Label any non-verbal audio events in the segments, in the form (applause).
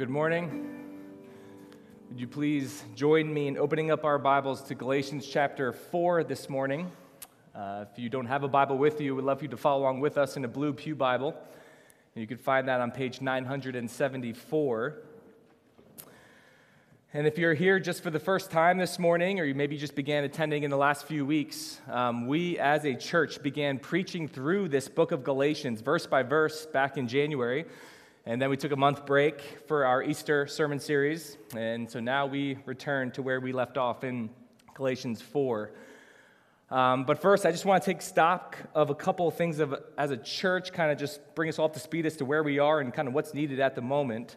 good morning. Would you please join me in opening up our Bibles to Galatians chapter 4 this morning? Uh, if you don't have a Bible with you, we'd love for you to follow along with us in a blue Pew Bible. And You can find that on page 974. And if you're here just for the first time this morning, or you maybe just began attending in the last few weeks, um, we as a church began preaching through this book of Galatians, verse by verse, back in January. And then we took a month break for our Easter sermon series. And so now we return to where we left off in Galatians 4. Um, but first, I just want to take stock of a couple of things of, as a church, kind of just bring us all up to speed as to where we are and kind of what's needed at the moment.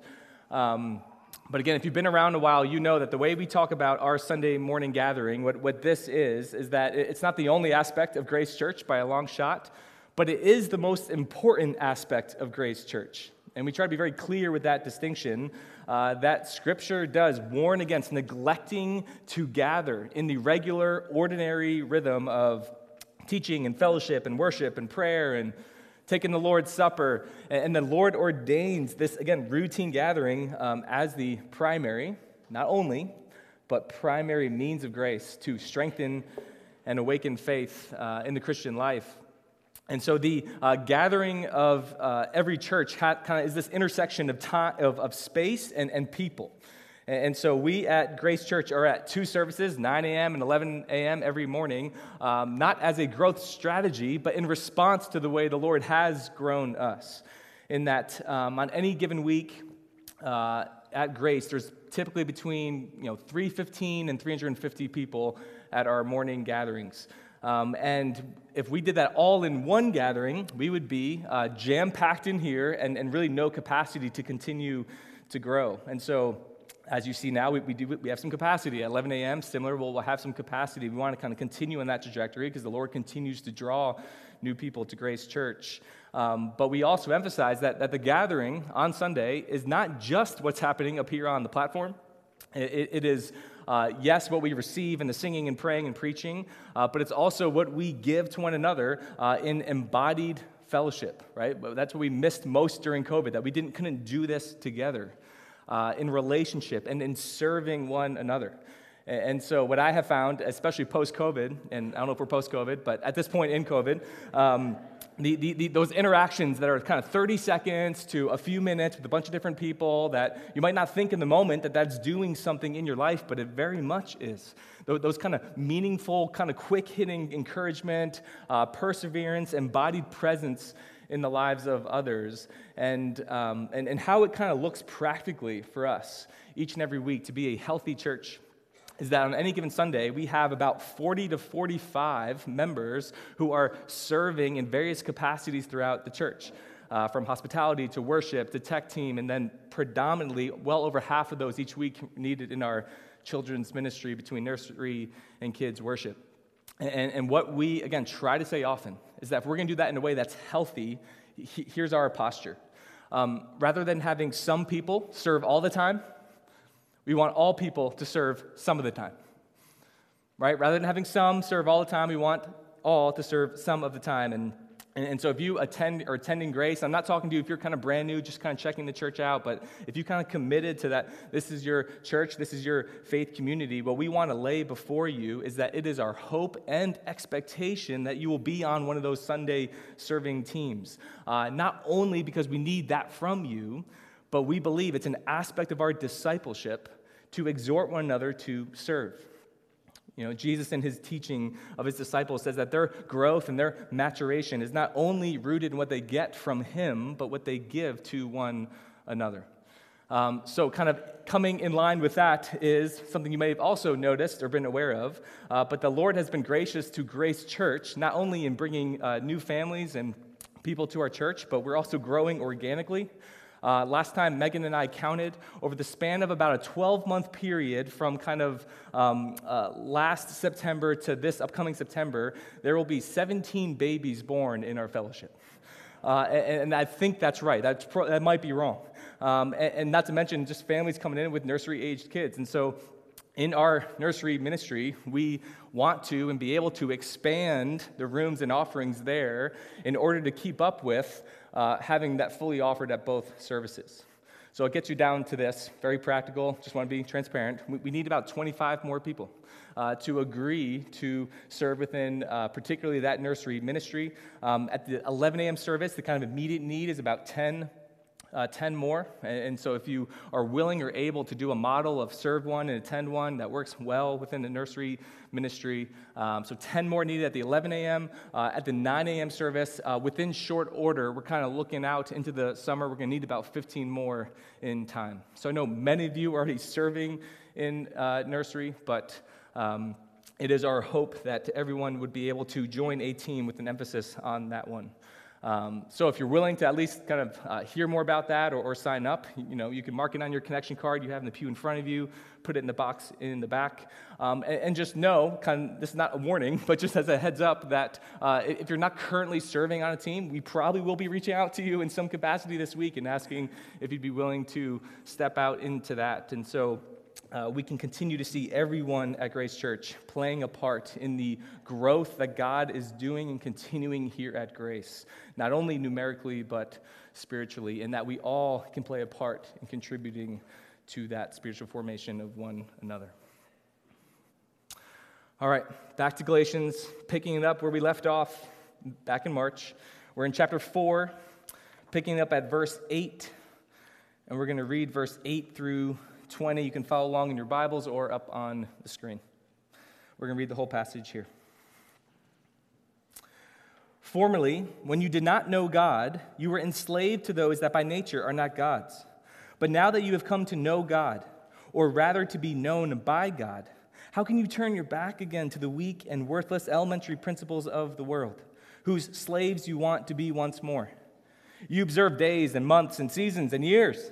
Um, but again, if you've been around a while, you know that the way we talk about our Sunday morning gathering, what, what this is, is that it's not the only aspect of Grace Church by a long shot, but it is the most important aspect of Grace Church. And we try to be very clear with that distinction uh, that Scripture does warn against neglecting to gather in the regular, ordinary rhythm of teaching and fellowship and worship and prayer and taking the Lord's Supper. And the Lord ordains this, again, routine gathering um, as the primary, not only, but primary means of grace to strengthen and awaken faith uh, in the Christian life. And so the uh, gathering of uh, every church kind of is this intersection of, time, of, of space and, and people. And, so we at Grace Church are at two services, 9 a.m. and 11 a.m. every morning, um, not as a growth strategy, but in response to the way the Lord has grown us. In that um, on any given week uh, at Grace, there's typically between you know, 315 and 350 people at our morning gatherings. Um, and if we did that all in one gathering, we would be uh, jam packed in here and, and really no capacity to continue to grow. And so, as you see now, we, we, do, we have some capacity. At 11 a.m., similar, we'll, we'll have some capacity. We want to kind of continue in that trajectory because the Lord continues to draw new people to Grace Church. Um, but we also emphasize that, that the gathering on Sunday is not just what's happening up here on the platform, it, it is uh, yes, what we receive in the singing and praying and preaching, uh, but it's also what we give to one another uh, in embodied fellowship, right? That's what we missed most during COVID, that we didn't, couldn't do this together uh, in relationship and in serving one another. And so, what I have found, especially post COVID, and I don't know if we're post COVID, but at this point in COVID, um, the, the, the, those interactions that are kind of 30 seconds to a few minutes with a bunch of different people that you might not think in the moment that that's doing something in your life, but it very much is. Those, kind of meaningful, kind of quick hitting encouragement, uh, perseverance, embodied presence in the lives of others, and, um, and, and how it kind of looks practically for us each and every week to be a healthy church is that on any given Sunday, we have about 40 to 45 members who are serving in various capacities throughout the church, uh, from hospitality to worship to tech team, and then predominantly, well over half of those each week needed in our children's ministry between nursery and kids worship. And, and what we, again, try to say often is that if we're going to do that in a way that's healthy, he, here's our posture. Um, rather than having some people serve all the time, we want all people to serve some of the time. Right? Rather than having some serve all the time, we want all to serve some of the time. And, and, and, so if you attend or attending grace, I'm not talking to you if you're kind of brand new, just kind of checking the church out, but if you kind of committed to that, this is your church, this is your faith community, what we want to lay before you is that it is our hope and expectation that you will be on one of those Sunday serving teams. Uh, not only because we need that from you, but we believe it's an aspect of our discipleship to exhort one another to serve. You know, Jesus in his teaching of his disciples says that their growth and their maturation is not only rooted in what they get from him, but what they give to one another. Um, so, kind of coming in line with that is something you may have also noticed or been aware of. Uh, but the Lord has been gracious to Grace Church, not only in bringing uh, new families and people to our church, but we're also growing organically. Uh, last time, Megan and I counted over the span of about a 12 month period from kind of um, uh, last September to this upcoming September, there will be 17 babies born in our fellowship. Uh, and, and, I think that's right. That's pro- that might be wrong. Um, and, and, not to mention just families coming in with nursery aged kids. And so, in our nursery ministry, we want to and be able to expand the rooms and offerings there in order to keep up with uh, having that fully offered at both services. So it gets you down to this very practical, just want to be transparent. We need about 25 more people uh, to agree to serve within uh, particularly that nursery ministry. Um, at the 11 a.m. service, the kind of immediate need is about 10 uh, 10 more. And, so, if you are willing or able to do a model of serve one and attend one that works well within the nursery ministry, um, so 10 more needed at the 11 a.m., uh, at the 9 a.m. service. Uh, within short order, we're kind of looking out into the summer. We're going to need about 15 more in time. So, I know many of you are already serving in uh, nursery, but um, it is our hope that everyone would be able to join a team with an emphasis on that one. Um, so if you're willing to at least kind of uh, hear more about that or, or, sign up, you know, you can mark it on your connection card. You have in the pew in front of you, put it in the box in the back, um, and, and, just know, kind of, this is not a warning, (laughs) but just as a heads up that uh, if you're not currently serving on a team, we probably will be reaching out to you in some capacity this week and asking if you'd be willing to step out into that. And so uh, we can continue to see everyone at Grace Church playing a part in the growth that God is doing and continuing here at Grace, not only numerically, but spiritually, and that we all can play a part in contributing to that spiritual formation of one another. All right, back to Galatians, picking it up where we left off back in March. We're in chapter 4, picking up at verse 8, and we're going to read verse 8 through 20. You can follow along in your Bibles or up on the screen. We're going to read the whole passage here. Formerly, when you did not know God, you were enslaved to those that by nature are not God's. But now that you have come to know God, or rather to be known by God, how can you turn your back again to the weak and worthless elementary principles of the world, whose slaves you want to be once more? You observe days and months and seasons and years.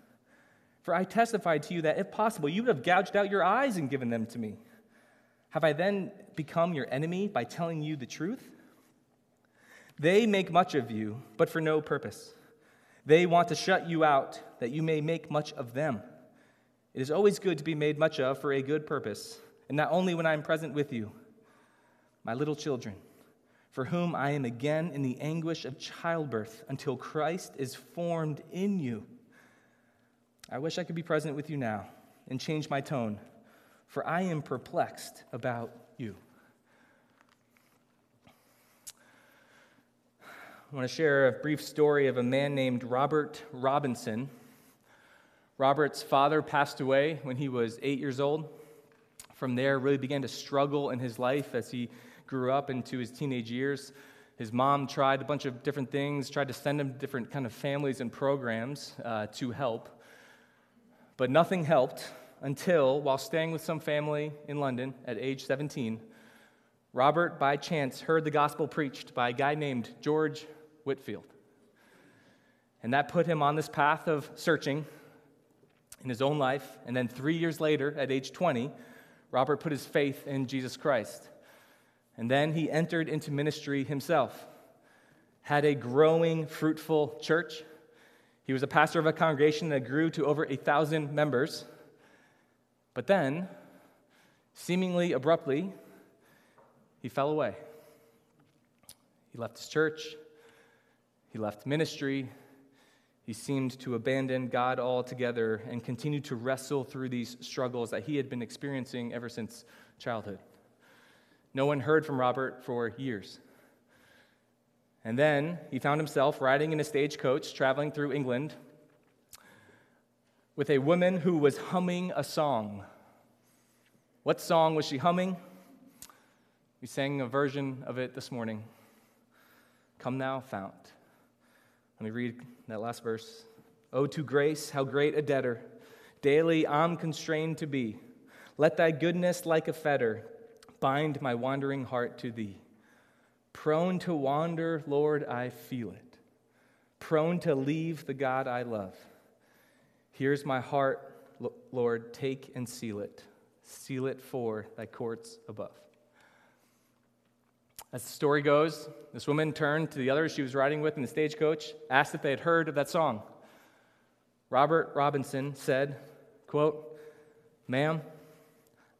For I testified to you that if possible, you would have gouged out your eyes and given them to me. Have I then become your enemy by telling you the truth? They make much of you, but for no purpose. They want to shut you out, that you may make much of them. It is always good to be made much of for a good purpose, and not only when I am present with you. My little children, for whom I am again in the anguish of childbirth until Christ is formed in you. I wish I could be present with you now and change my tone, for I am perplexed about you. I want to share a brief story of a man named Robert Robinson. Robert's father passed away when he was eight years old. From there, really began to struggle in his life as he grew up into his teenage years. His mom tried a bunch of different things, tried to send him different kind of families and programs uh, to help. But nothing helped until, while staying with some family in London at age 17, Robert, by chance, heard the gospel preached by a guy named George Whitefield. And that put him on this path of searching in his own life. And then three years later, at age 20, Robert put his faith in Jesus Christ. And then he entered into ministry himself, had a growing, fruitful church, he was a pastor of a congregation that grew to over a thousand members. But then, seemingly abruptly, he fell away. He left his church, he left ministry, he seemed to abandon God altogether and continued to wrestle through these struggles that he had been experiencing ever since childhood. No one heard from Robert for years. And then he found himself riding in a stagecoach traveling through England with a woman who was humming a song. What song was she humming? We sang a version of it this morning. Come thou fount. Let me read that last verse. Oh, to grace, how great a debtor daily I'm constrained to be. Let thy goodness like a fetter bind my wandering heart to thee. Prone to wander, Lord, I feel it. Prone to leave the God I love. Here's my heart, Lord, take and seal it. Seal it for thy courts above. As the story goes, this woman turned to the others she was riding with in the stagecoach, asked if they had heard of that song. Robert Robinson said, quote, Ma'am,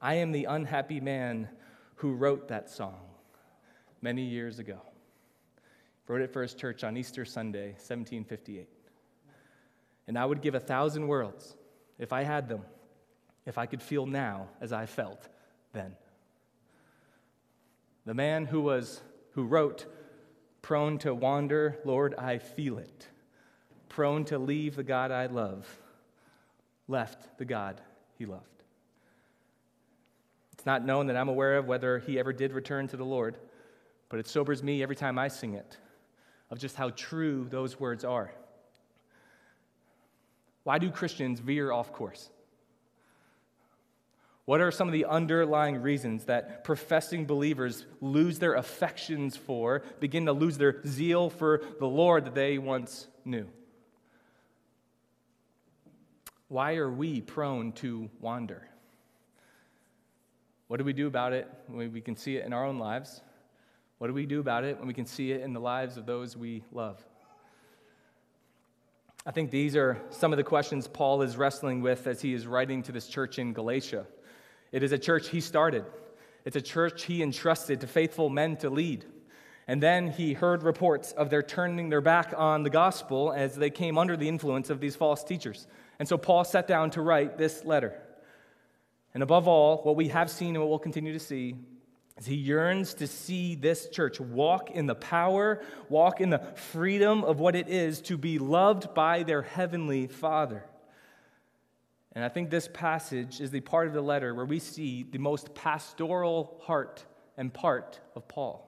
I am the unhappy man who wrote that song many years ago. Wrote it for his church on Easter Sunday, 1758. And I would give a thousand worlds, if I had them, if I could feel now as I felt then. The man who was who wrote, prone to wander, Lord, I feel it. Prone to leave the God I love, left the God he loved. It's not known that I'm aware of whether he ever did return to the Lord, but it sobers me every time I sing it of just how true those words are. Why do Christians veer off course? What are some of the underlying reasons that professing believers lose their affections for, begin to lose their zeal for the Lord that they once knew? Why are we prone to wander? What do we do about it we can see it in our own lives? What do we do about it when we can see it in the lives of those we love? I think these are some of the questions Paul is wrestling with as he is writing to this church in Galatia. It is a church he started, it's a church he entrusted to faithful men to lead. And then he heard reports of their turning their back on the gospel as they came under the influence of these false teachers. And so Paul sat down to write this letter. And above all, what we have seen and what we'll continue to see is he yearns to see this church walk in the power, walk in the freedom of what it is to be loved by their heavenly Father. And I think this passage is the part of the letter where we see the most pastoral heart and part of Paul.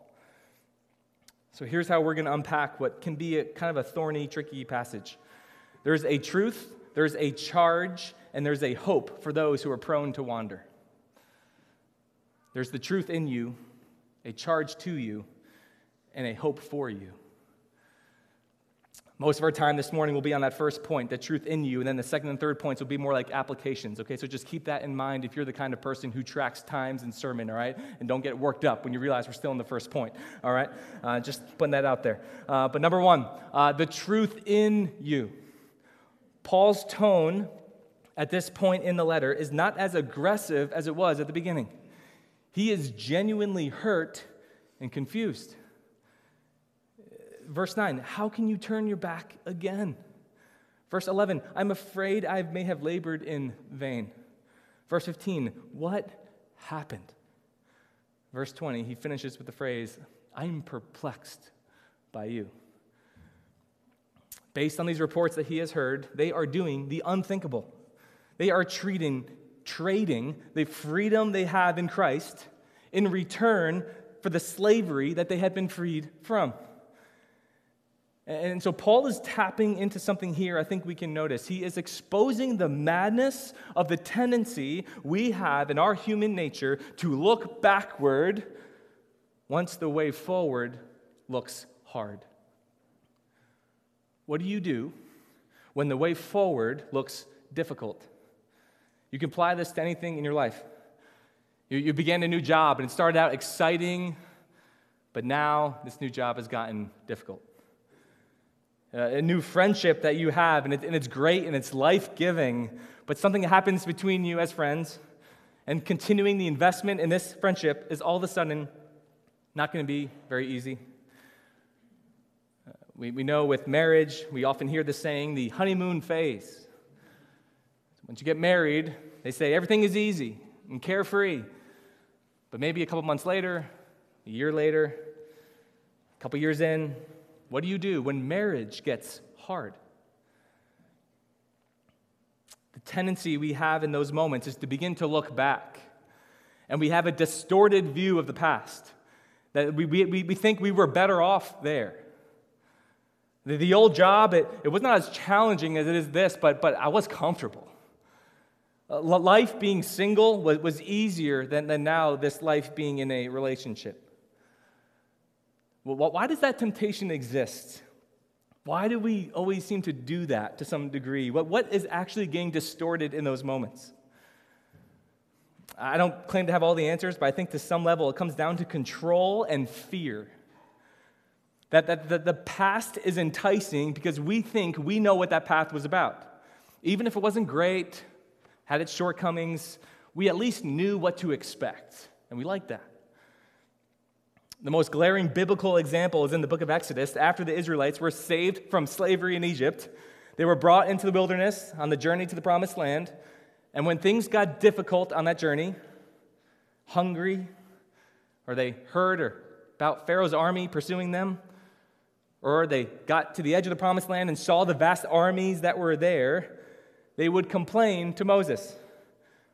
So here's how we're going to unpack what can be a kind of a thorny, tricky passage. There's a truth, there's a charge, and there's a hope for those who are prone to wander. There's the truth in you, a charge to you, and a hope for you. Most of our time this morning will be on that first point, the truth in you, and then the second and third points will be more like applications, okay? So just keep that in mind if you're the kind of person who tracks times in sermon, all right? And don't get worked up when you realize we're still in the first point, all right? Uh, just putting that out there. Uh, but number one, uh, the truth in you. Paul's tone at this point in the letter is not as aggressive as it was at the beginning. He is genuinely hurt and confused. Verse 9, how can you turn your back again? Verse 11, I'm afraid I may have labored in vain. Verse 15, what happened? Verse 20, he finishes with the phrase, I'm perplexed by you. Based on these reports that he has heard, they are doing the unthinkable. They are treating, trading the freedom they have in Christ in return for the slavery that they had been freed from. And so Paul is tapping into something here I think we can notice. He is exposing the madness of the tendency we have in our human nature to look backward once the way forward looks hard. What do you do when the way forward looks difficult? You can apply this to anything in your life. You, you began a new job and it started out exciting, but now this new job has gotten difficult uh, a new friendship that you have, and, it, and it's great and it's life giving, but something happens between you as friends, and continuing the investment in this friendship is all of a sudden not going to be very easy. Uh, we, we know with marriage, we often hear the saying, the honeymoon phase. Once you get married, they say everything is easy and carefree. But maybe a couple months later, a year later, a couple years in, what do you do when marriage gets hard? The tendency we have in those moments is to begin to look back, and we have a distorted view of the past. That we, we, we think we were better off there. The, the old job, it, it was not as challenging as it is this, but, but I was comfortable. Uh, life being single was, was easier than, than now, this life being in a relationship. Well, why does that temptation exist? Why do we always seem to do that to some degree? What, what is actually getting distorted in those moments? I don't claim to have all the answers, but I think to some level it comes down to control and fear. That, that, that the past is enticing because we think we know what that path was about. Even if it wasn't great, had its shortcomings, we at least knew what to expect, and we liked that. The most glaring biblical example is in the book of Exodus. After the Israelites were saved from slavery in Egypt, they were brought into the wilderness on the journey to the promised land. And when things got difficult on that journey, hungry, or they heard about Pharaoh's army pursuing them, or they got to the edge of the promised land and saw the vast armies that were there, they would complain to Moses,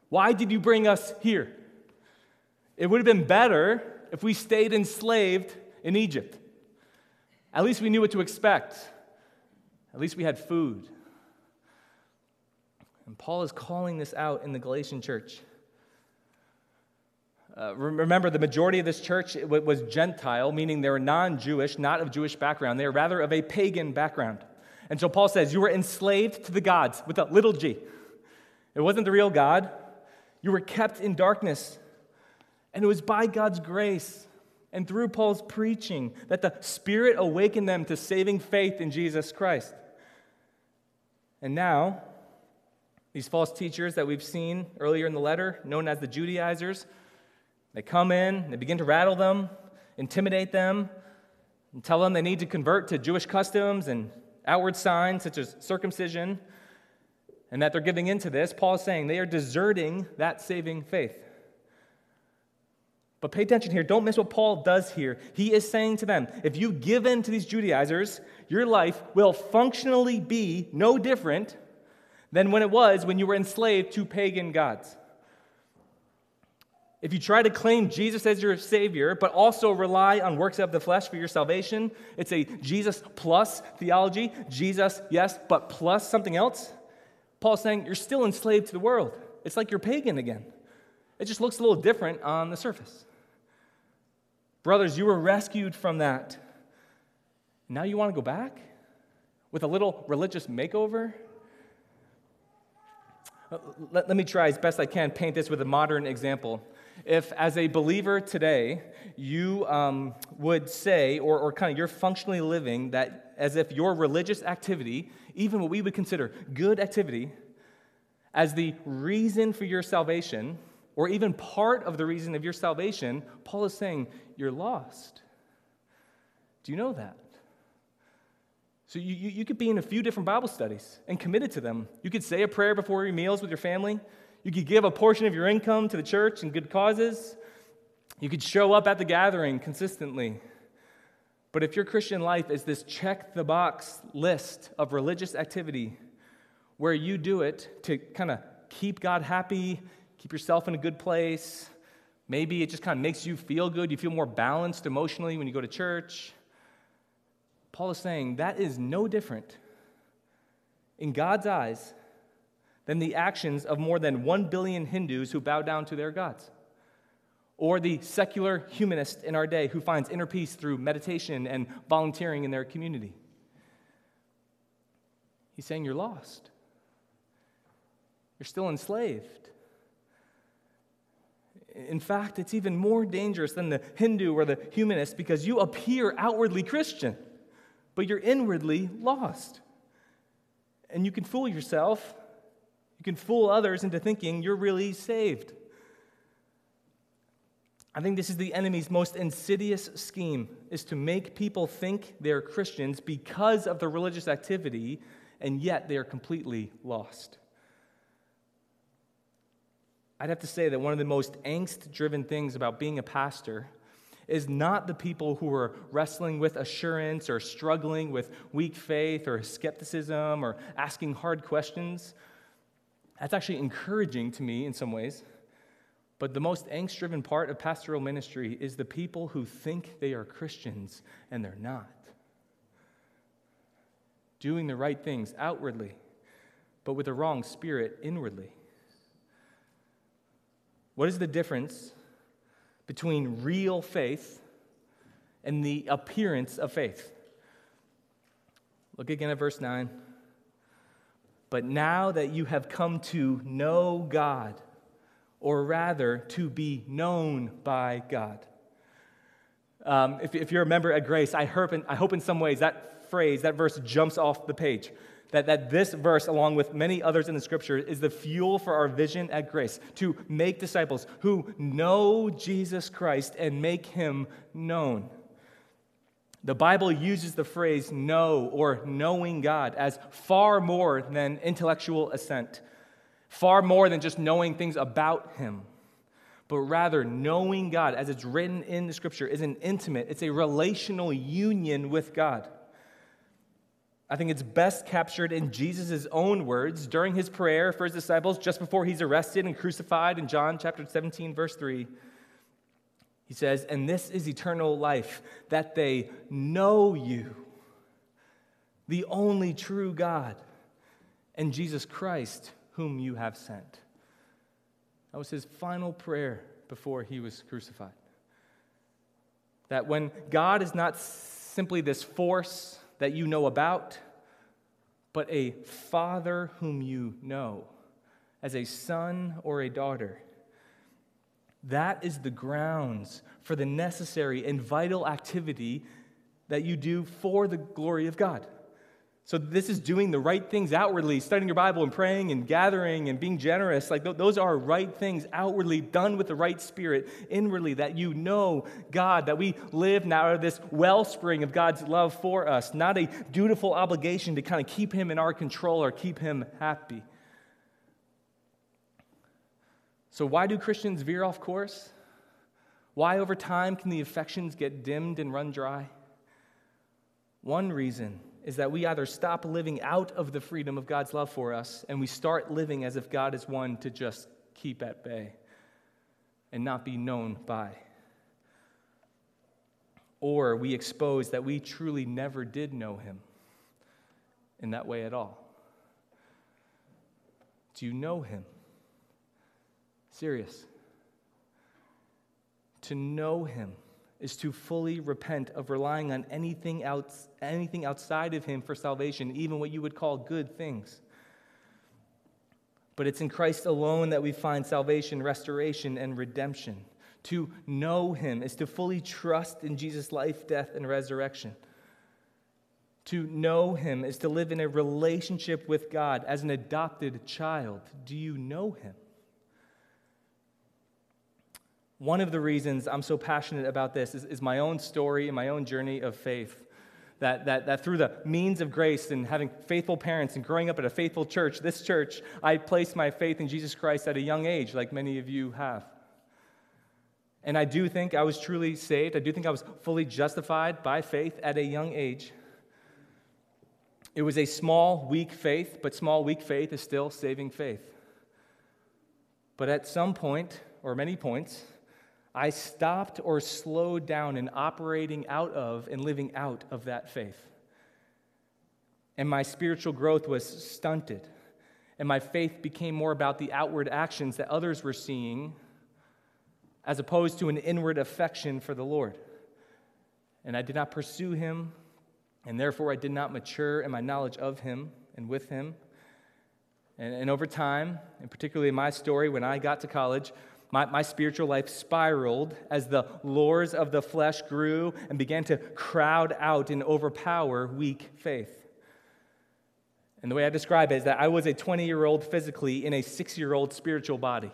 Why did you bring us here? It would have been better if we stayed enslaved in Egypt. At least we knew what to expect. At least we had food. And Paul is calling this out in the Galatian church. Uh, remember, the majority of this church was Gentile, meaning they were non Jewish, not of Jewish background. They were rather of a pagan background. And so Paul says, You were enslaved to the gods with a little g. It wasn't the real God. You were kept in darkness. And it was by God's grace and through Paul's preaching that the Spirit awakened them to saving faith in Jesus Christ. And now, these false teachers that we've seen earlier in the letter, known as the Judaizers, they come in, they begin to rattle them, intimidate them, and tell them they need to convert to Jewish customs and outward signs such as circumcision, and that they're giving into this. Paul is saying they are deserting that saving faith. But pay attention here. Don't miss what Paul does here. He is saying to them if you give in to these Judaizers, your life will functionally be no different than when it was when you were enslaved to pagan gods. If you try to claim Jesus as your Savior, but also rely on works of the flesh for your salvation, it's a Jesus plus theology. Jesus, yes, but plus something else. Paul's saying you're still enslaved to the world. It's like you're pagan again. It just looks a little different on the surface. Brothers, you were rescued from that. Now you want to go back with a little religious makeover? Let, let, me try as best I can paint this with a modern example. If, as a believer today, you um, would say, or, or kind of you're functionally living that as if your religious activity, even what we would consider good activity, as the reason for your salvation, or even part of the reason of your salvation, Paul is saying you're lost. Do you know that? So you, you, you, could be in a few different Bible studies and committed to them. You could say a prayer before your meals with your family. You could give a portion of your income to the church and good causes. You could show up at the gathering consistently. But if your Christian life is this check the box list of religious activity where you do it to kind of keep God happy keep yourself in a good place. Maybe it just kind of makes you feel good. You feel more balanced emotionally when you go to church. Paul is saying that is no different in God's eyes than the actions of more than 1 billion Hindus who bow down to their gods, or the secular humanist in our day who finds inner peace through meditation and volunteering in their community. He's saying you're lost, you're still enslaved. In fact, it's even more dangerous than the Hindu or the humanist because you appear outwardly Christian, but you're inwardly lost. And you can fool yourself, you can fool others into thinking you're really saved. I think this is the enemy's most insidious scheme is to make people think they're Christians because of their religious activity and yet they are completely lost. I'd have to say that one of the most angst driven things about being a pastor is not the people who are wrestling with assurance or struggling with weak faith or skepticism or asking hard questions. That's actually encouraging to me in some ways. But the most angst driven part of pastoral ministry is the people who think they are Christians and they're not. Doing the right things outwardly, but with the wrong spirit inwardly. What is the difference between real faith and the appearance of faith? Look again at verse 9. But now that you have come to know God, or rather, to be known by God. Um, if, if, you're a member at Grace, I hope, in, I hope in some ways that phrase, that verse jumps off the page. That, that this verse, along with many others in the scripture, is the fuel for our vision at Grace to make disciples who know Jesus Christ and make him known. The Bible uses the phrase know or knowing God as far more than intellectual assent, far more than just knowing things about Him, but rather knowing God, as it's written in the scripture, is an intimate, it's a relational union with God. I think it's best captured in Jesus' own words during his prayer for his disciples just before he's arrested and crucified in John chapter 17, verse 3. He says, And this is eternal life, that they know you, the only true God, and Jesus Christ, whom you have sent. That was his final prayer before he was crucified. That when God is not simply this force that you know about, but a father whom you know as a son or a daughter that is the grounds for the necessary and vital activity that you do for the glory of God. So, this is doing the right things outwardly, studying your Bible and praying and gathering and being generous. Like, those are right things outwardly, done with the right spirit, inwardly, that you know God, that we live now out of this wellspring of God's love for us, not a dutiful obligation to kind of keep Him in our control or keep Him happy. So, why do Christians veer off course? Why, over time, can the affections get dimmed and run dry? One reason is that we either stop living out of the freedom of God's love for us and we start living as if God is one to just keep at bay and not be known by. Or we expose that we truly never did know him in that way at all. Do you know him? Serious. To know Him is to fully repent of relying on anything, else, anything outside of Him for salvation, even what you would call good things. But it's in Christ alone that we find salvation, restoration, and redemption. To know Him is to fully trust in Jesus' life, death, and resurrection. To know Him is to live in a relationship with God as an adopted child. Do you know Him? One of the reasons I'm so passionate about this is, is my own story and my own journey of faith. That, that, that through the means of grace and having faithful parents and growing up at a faithful church, this church, I placed my faith in Jesus Christ at a young age, like many of you have. And I do think I was truly saved. I do think I was fully justified by faith at a young age. It was a small, weak faith, but small, weak faith is still saving faith. But at some point, or many points, I stopped or slowed down in operating out of and living out of that faith. And my spiritual growth was stunted. And my faith became more about the outward actions that others were seeing as opposed to an inward affection for the Lord. And I did not pursue him, and therefore I did not mature in my knowledge of him and with him. And, and over time, and particularly in my story, when I got to college, my, my spiritual life spiraled as the lures of the flesh grew and began to crowd out and overpower weak faith. And the way I describe it is that I was a 20 year old physically in a six year old spiritual body.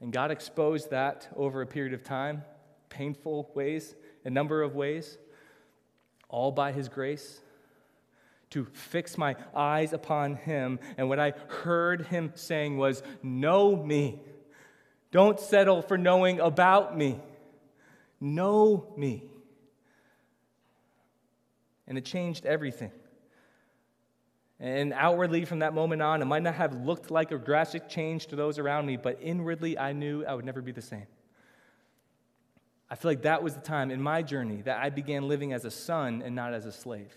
And God exposed that over a period of time, painful ways, a number of ways, all by His grace to fix my eyes upon him. And what I heard him saying was, Know me. Don't settle for knowing about me. Know me. And it changed everything. And outwardly, from that moment on, it might not have looked like a drastic change to those around me, but inwardly, I knew I would never be the same. I feel like that was the time in my journey that I began living as a son and not as a slave.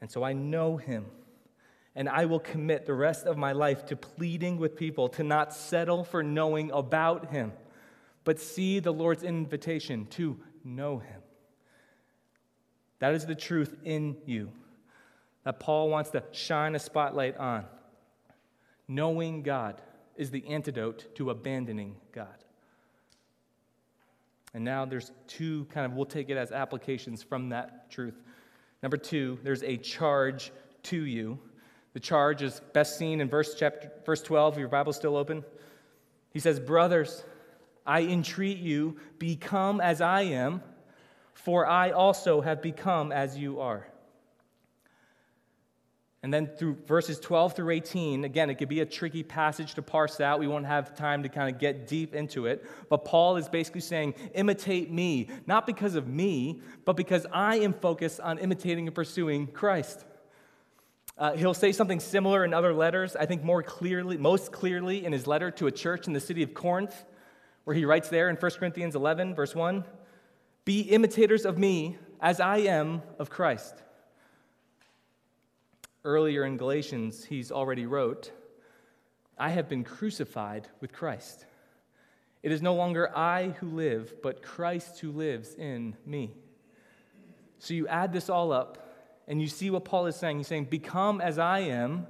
And so I know him. And I will commit the rest of my life to pleading with people to not settle for knowing about him, but see the Lord's invitation to know him That is the truth in you that Paul wants to shine a spotlight on. Knowing God is the antidote to abandoning God. And now there's two kind of, we'll take it as applications from that truth. Number two, there's a charge to you. The charge is best seen in verse, chapter, verse 12. Your Bible's still open. He says, Brothers, I entreat you, become as I am, for I also have become as you are. And then through verses 12 through 18, again, it could be a tricky passage to parse out. We won't have time to kind of get deep into it. But Paul is basically saying, imitate me, not because of me, but because I am focused on imitating and pursuing Christ. Uh, he'll say something similar in other letters, I think more clearly, most clearly in his letter to a church in the city of Corinth, where he writes there in 1 Corinthians 11, verse 1 Be imitators of me as I am of Christ. Earlier in Galatians, he's already wrote, I have been crucified with Christ. It is no longer I who live, but Christ who lives in me. So you add this all up, and you see what Paul is saying. He's saying, Become as I am,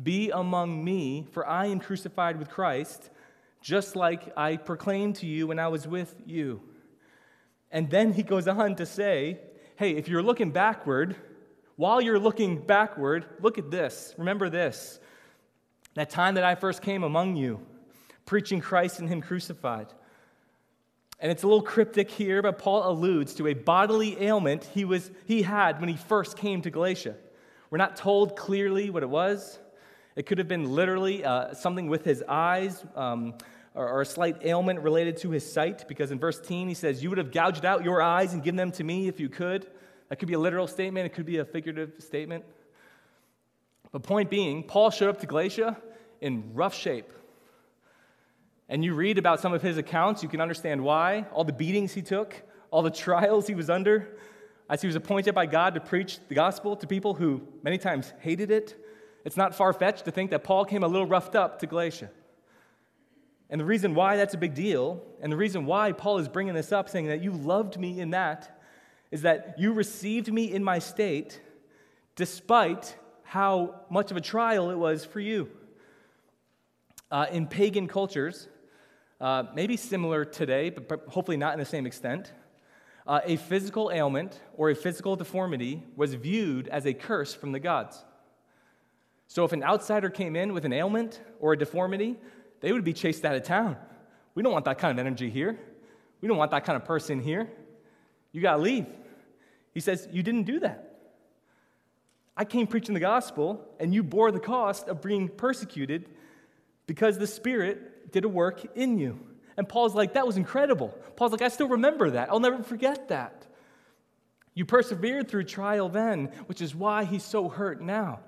be among me, for I am crucified with Christ, just like I proclaimed to you when I was with you. And then he goes on to say, Hey, if you're looking backward, while you're looking backward, look at this. Remember this. That time that I first came among you, preaching Christ and Him crucified. And it's a little cryptic here, but Paul alludes to a bodily ailment he, was, he had when he first came to Galatia. We're not told clearly what it was. It could have been literally uh, something with his eyes um, or, or, a slight ailment related to his sight, because in verse 10 he says, You would have gouged out your eyes and given them to me if you could. That could be a literal statement, it could be a figurative statement. But point being, Paul showed up to Galatia in rough shape. And you read about some of his accounts, you can understand why. All the beatings he took, all the (laughs) trials he was under, as he was appointed by God to preach the gospel to people who many times hated it. It's not far fetched to think that Paul came a little roughed up to Galatia. And the reason why that's a big deal, and the reason why Paul is bringing this up, saying that you loved me in that, is that you received me in my state despite how much of a trial it was for you. Uh, in pagan cultures, uh, maybe similar today, but hopefully not in the same extent, uh, a physical ailment or a physical deformity was viewed as a curse from the gods. So if an outsider came in with an ailment or a deformity, they would be chased out of town. We don't want that kind of energy here. We don't want that kind of person here. You got to leave. He says, You didn't do that. I came preaching the gospel, and you bore the cost of being persecuted because the Spirit did a work in you. And Paul's like, That was incredible. Paul's like, I still remember that. I'll never forget that. You persevered through trial then, which is why he's so hurt now.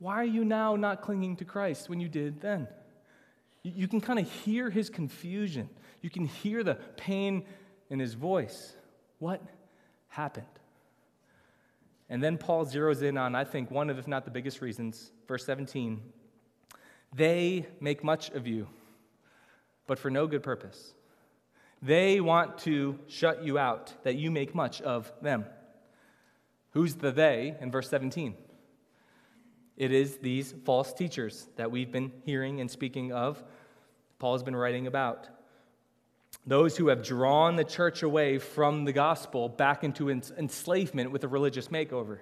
Why are you now not clinging to Christ when you did then? You can kind of hear his confusion. You can hear the pain in his voice. What happened. And then Paul zeroes in on, I think, one of, if not the biggest reasons, verse 17. They make much of you, but for no good purpose. They want to shut you out, that you make much of them. Who's the they in verse 17? It is these false teachers that we've been hearing and speaking of, Paul has been writing about those who have drawn the church away from the gospel back into enslavement with a religious makeover.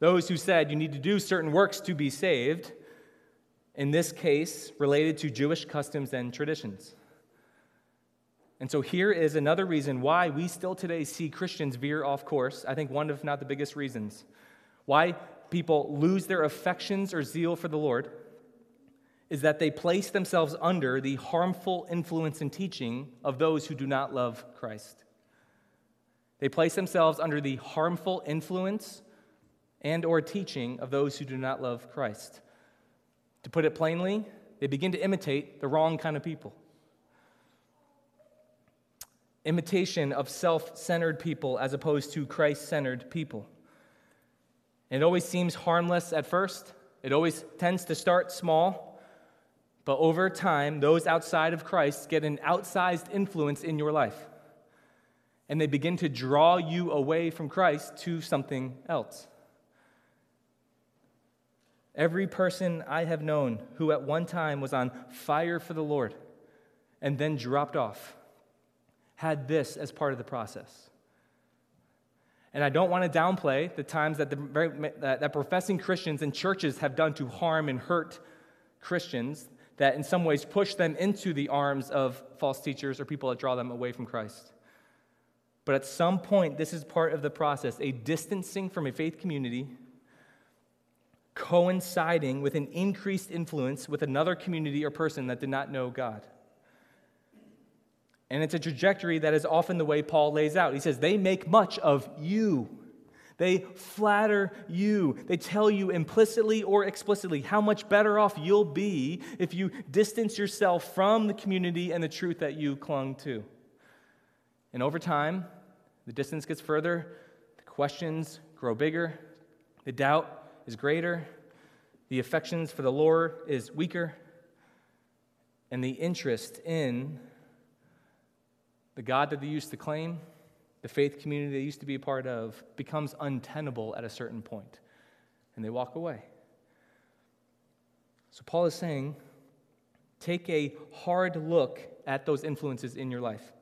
Those who said you need to do certain works to be saved, in this case, related to Jewish customs and traditions. And so here is another reason why we still today see Christians veer off course. I think one, if not the biggest reasons. Why people lose their affections or zeal for the Lord is that they place themselves under the harmful influence and teaching of those who do not love Christ. They place themselves under the harmful influence and or teaching of those who do not love Christ. To put it plainly, they begin to imitate the wrong kind of people. Imitation of self centered people as opposed to Christ centered people. It always seems harmless at first, it always tends to start small. But over time, those outside of Christ get an outsized influence in your life. and they begin to draw you away from Christ to something else. Every person I have known who at one time was on fire for the Lord and then dropped off had this as part of the process. And I don't want to downplay the times that, the, that, that professing Christians and churches have done to harm and hurt Christians that in some ways push them into the arms of false teachers or people that draw them away from Christ. But at some point, this is part of the process a distancing from a faith community, coinciding with an increased influence with another community or person that did not know God. And it's a trajectory that is often the way Paul lays out. He says, They make much of you. They flatter you. They tell you implicitly or explicitly how much better off you'll be if you distance yourself from the community and the truth that you clung to. And over time, the distance gets further, the questions grow bigger, the doubt is greater, the affections for the Lord is weaker, and the interest in the God that they used to claim, the faith community they used to be a part of, becomes untenable at a certain point, and they walk away. So, Paul is saying, take a hard look at those influences in your life.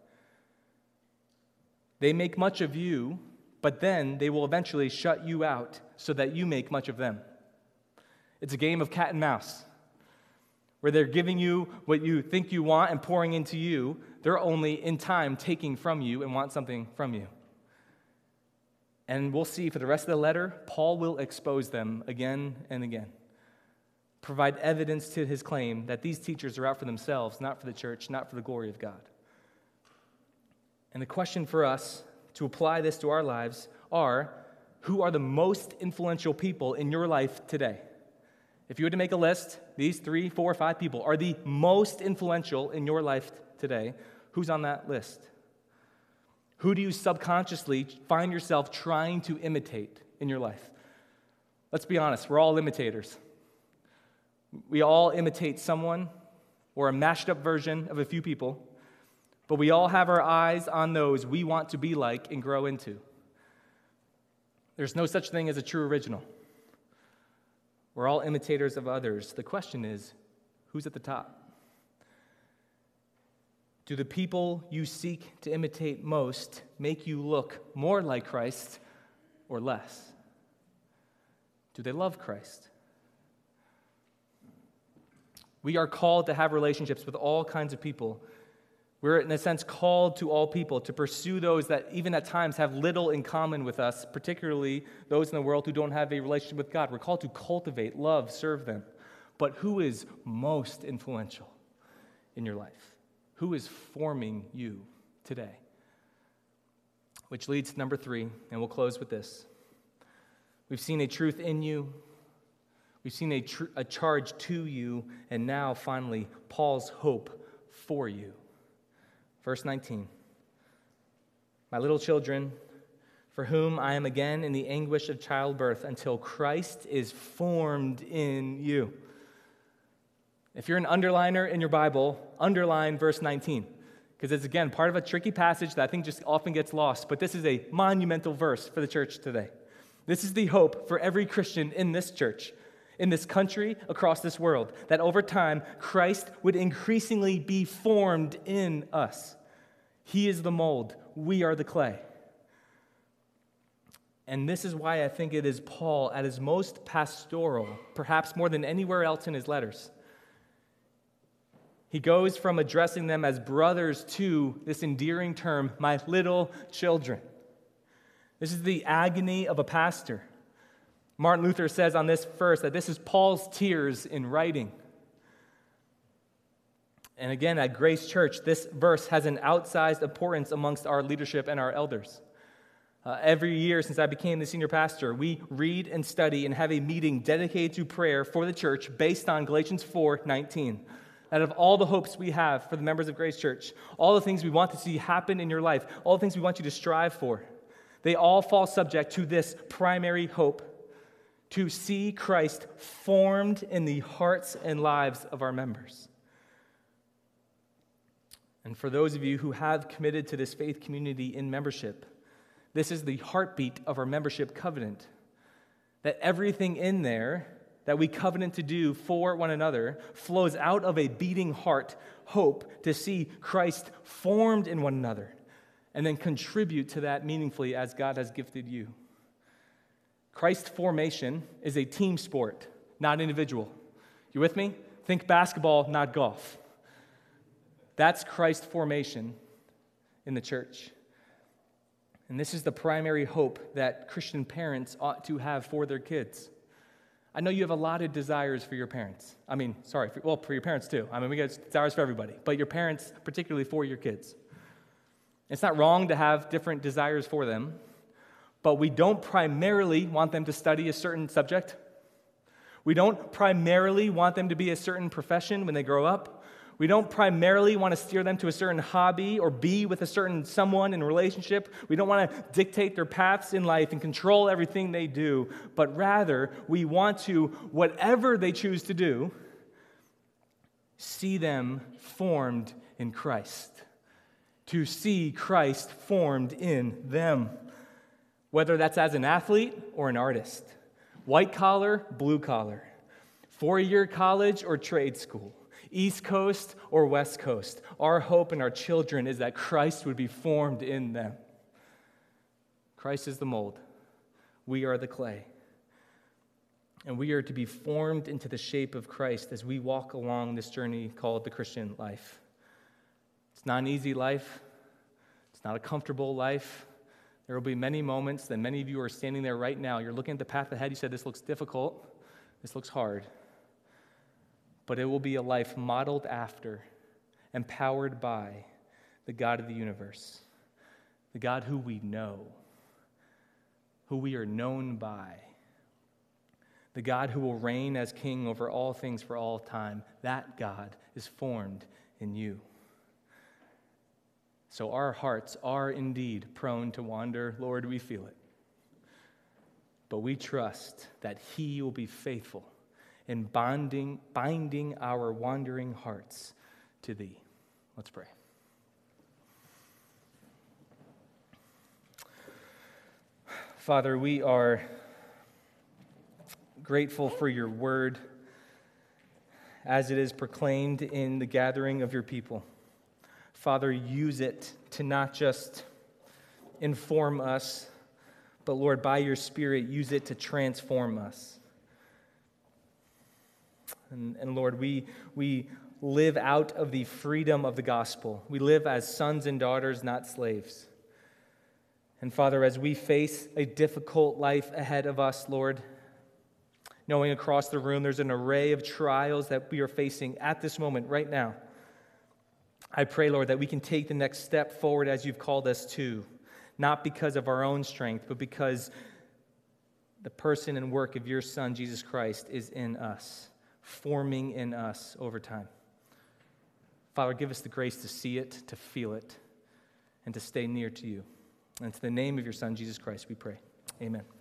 They make much of you, but then they will eventually shut you out so that you make much of them. It's a game of cat and mouse where they're giving you what you think you want and pouring into you. They're only in time taking from you and want something from you. And we'll see for the rest of the letter, Paul will expose them again and again. Provide evidence to his claim that these teachers are out for themselves, not for the church, not for the glory of God. And the question for us to apply this to our lives are who are the most influential people in your life today? If you were to make a list, these three, four, five people are the most influential in your life today. Who's on that list? Who do you subconsciously find yourself trying to imitate in your life? Let's be honest, we're all imitators. We all imitate someone or a mashed up version of a few people. But we all have our eyes on those we want to be like and grow into. There's no such thing as a true original. We're all imitators of others. The question is who's at the top? Do the people you seek to imitate most make you look more like Christ or less? Do they love Christ? We are called to have relationships with all kinds of people we're, in a sense, called to all people to pursue those that, even at times, have little in common with us, particularly those in the world who don't have a relationship with God. We're called to cultivate, love, serve them. But who is most influential in your life? Who is forming you today? Which leads to number three, and we'll close with this. We've seen a truth in you, we've seen a, tr- a charge to you, and now, finally, Paul's hope for you. Verse 19 My little children, for whom I am again in the anguish of childbirth until Christ is formed in you. If you're an underliner in your Bible, underline verse 19, because it's again part of a tricky passage that I think just often gets lost, but this is a monumental verse for the church today. This is the hope for every Christian in this church in this country, across this world, that over time Christ would increasingly be formed in us. He is the mold, we are the clay. And this is why I think it is Paul at his most pastoral, perhaps more than anywhere else in his letters. He goes from addressing them as brothers to this endearing term, my little children. This is the agony of a pastor. Martin Luther says on this verse that this is Paul's tears in writing. And again, at Grace Church, this verse has an outsized importance amongst our leadership and our elders. Uh, every year since I became the senior pastor, we read and study and have a meeting dedicated to prayer for the church based on Galatians 4 19. Out of all the hopes we have for the members of Grace Church, all the things we want to see happen in your life, all the things we want you to strive for, they all fall subject to this primary hope to see Christ formed in the hearts and lives of our members. And for those of you who have committed to this faith community in membership, this is the heartbeat of our membership covenant. That everything in there that we covenant to do for one another flows out of a beating heart hope to see Christ formed in one another and then contribute to that meaningfully as God has gifted you. Christ formation is a team sport, not individual. You with me? Think basketball, not golf. That's Christ formation in the church. And this is the primary hope that Christian parents ought to have for their kids. I know you have a lot of desires for your parents. I mean, sorry, for, well, for your parents too. I mean, we get desires for everybody, but your parents, particularly for your kids. It's not wrong to have different desires for them, but we don't primarily want them to study a certain subject. We don't primarily want them to be a certain profession when they grow up. We don't primarily want to steer them to a certain hobby or be with a certain someone in a relationship. We don't want to dictate their paths in life and control everything they do, but rather we want to, whatever they choose to do, see them formed in Christ. To see Christ formed in them, whether that's as an athlete or an artist, white collar, blue collar, four year college or trade school East Coast or West Coast. Our hope in our children is that Christ would be formed in them. Christ is the mold, we are the clay. And we are to be formed into the shape of Christ as we walk along this journey called the Christian life. It's not an easy life, it's not a comfortable life. There will be many moments that many of you are standing there right now. You're looking at the path ahead. You said, This looks difficult. This looks hard but it will be a life modeled after, empowered by the God of the universe, the God who we know, who we are known by, the God who will reign as king over all things for all time. That God is formed in you. So our hearts are indeed prone to wander. Lord, we feel it. But we trust that He will be faithful and bonding, binding our wandering hearts to Thee. Let's pray. Father, we are grateful for your word as it is proclaimed in the gathering of your people. Father, use it to not just inform us, but Lord, by your Spirit, use it to transform us. And, and Lord, we, we live out of the freedom of the gospel. We live as sons and daughters, not slaves. And Father, as we face a difficult life ahead of us, Lord, knowing across the room there's an array of trials that we are facing at this moment, right now, I pray, Lord, that we can take the next step forward as you've called us to, not because of our own strength, but because the person and work of your Son, Jesus Christ, is in us forming in us over time. Father, give us the grace to see it, to feel it, and to stay near to you. And to the name of your Son, Jesus Christ, we pray. Amen.